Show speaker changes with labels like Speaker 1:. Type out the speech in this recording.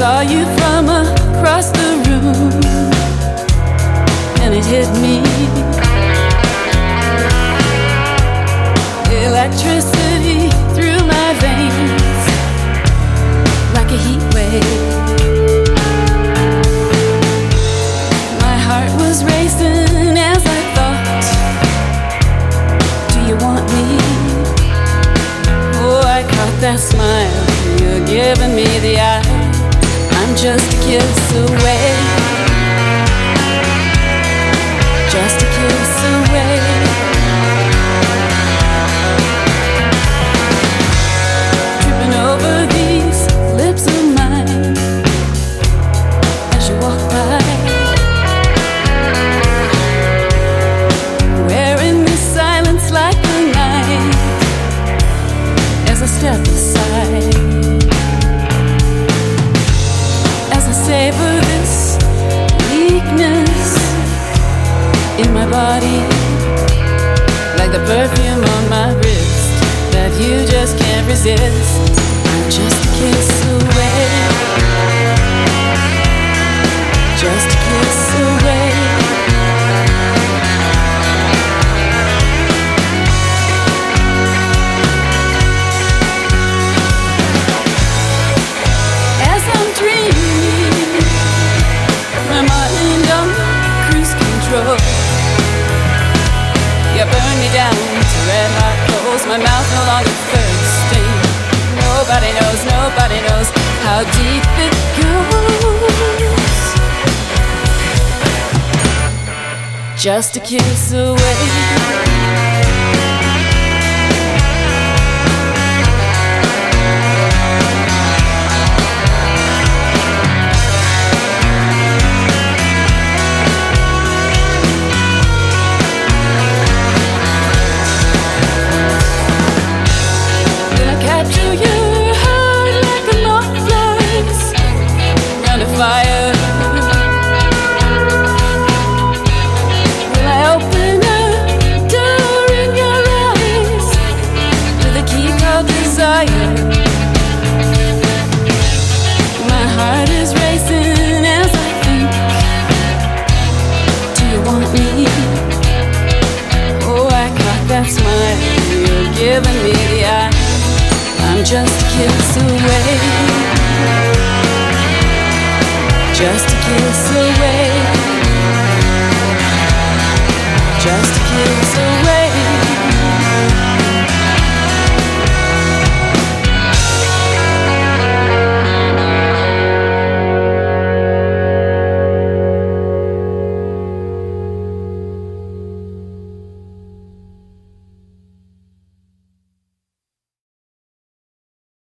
Speaker 1: from across the room, and it hit me. Electricity through my veins, like a heat wave. My heart was racing as I thought, Do you want me? Oh, I caught that smile. You're giving me the eye. I'm just a kiss away. In my body, like the perfume on my wrist that you just can't resist. I'm just a kiss away, Nobody knows, nobody knows how deep it goes. Just a kiss away. My heart is racing as I think. Do you want me? Oh, I caught that smile. You're giving me. I'm just a kiss away. Just a kiss away. Just a kiss away.